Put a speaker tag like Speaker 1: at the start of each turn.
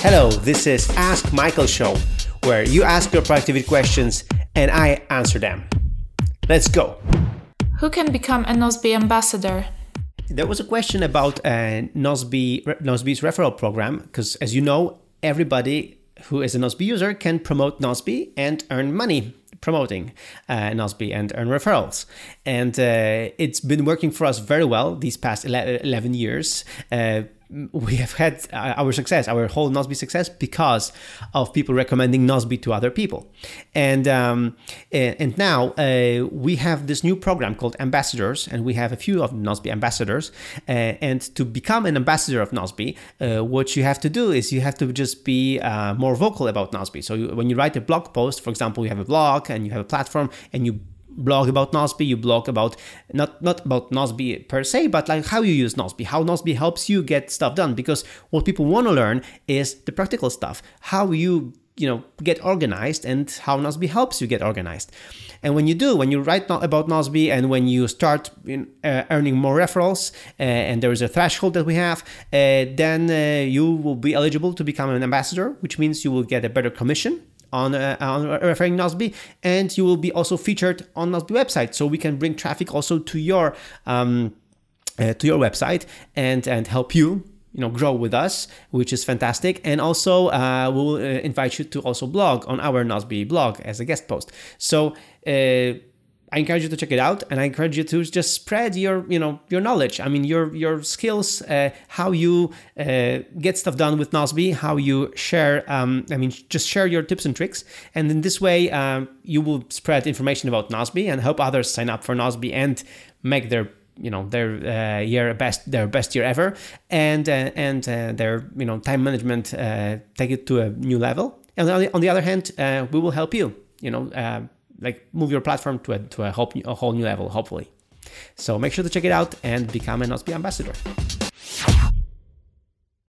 Speaker 1: Hello, this is Ask Michael Show, where you ask your productivity questions and I answer them. Let's go.
Speaker 2: Who can become a Nozbe ambassador?
Speaker 1: There was a question about uh, Nozbe, Nozbe's referral program, because as you know, everybody who is a Nozbe user can promote Nozbe and earn money promoting uh, Nozbe and earn referrals. And uh, it's been working for us very well these past 11 years. Uh, we have had uh, our success, our whole Nozbe success, because of people recommending Nozbe to other people. And um, and now uh, we have this new program called Ambassadors, and we have a few of Nozbe ambassadors. Uh, and to become an ambassador of Nozbe, uh, what you have to do is you have to just be uh, more vocal about Nozbe. So you, when you write a blog post, for example, you have a blog and you have a platform, and you blog about Nozbe, you blog about not not about Nozbe per se, but like how you use Nozbe, how Nozbe helps you get stuff done. Because what people want to learn is the practical stuff, how you you know get organized and how Nozbe helps you get organized. And when you do, when you write about Nozbe and when you start uh, earning more referrals, uh, and there is a threshold that we have, uh, then uh, you will be eligible to become an ambassador, which means you will get a better commission on, uh, on referring Nozbe, and you will be also featured on Nozbe website. So we can bring traffic also to your um, uh, to your website and and help you you know grow with us which is fantastic and also uh, we'll uh, invite you to also blog on our Nozbe blog as a guest post so uh, I encourage you to check it out, and I encourage you to just spread your, you know, your knowledge. I mean, your your skills, uh, how you uh, get stuff done with Nozbe, how you share. Um, I mean, just share your tips and tricks, and in this way, um, you will spread information about Nozbe and help others sign up for Nozbe and make their you know their uh, year best their best year ever and uh, and uh, their you know time management take it to a new level and on the, on the other hand we will help you you know like move your platform to a, to a, whole, a whole new level, hopefully. So make sure to check it out and become an Nozbe ambassador.